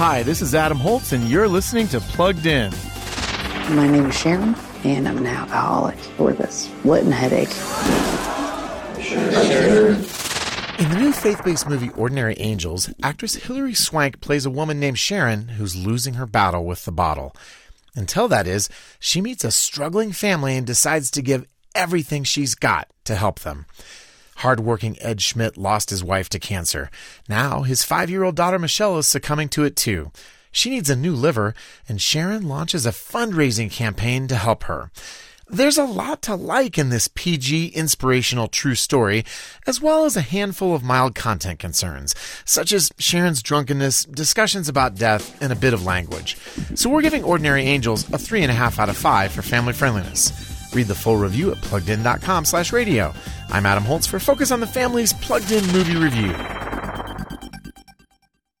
Hi, this is Adam Holz, and you're listening to Plugged In. My name is Sharon, and I'm an alcoholic with a splitting headache. In the new faith based movie Ordinary Angels, actress Hilary Swank plays a woman named Sharon who's losing her battle with the bottle. Until that is, she meets a struggling family and decides to give everything she's got to help them. Hardworking Ed Schmitt lost his wife to cancer. Now his five year old daughter Michelle is succumbing to it too. She needs a new liver, and Sharon launches a fundraising campaign to help her. There's a lot to like in this PG inspirational true story, as well as a handful of mild content concerns, such as Sharon's drunkenness, discussions about death, and a bit of language. So we're giving Ordinary Angels a 3.5 out of 5 for family friendliness. Read the full review at pluggedin.com slash radio. I'm Adam Holz for Focus on the Family's Plugged In Movie Review.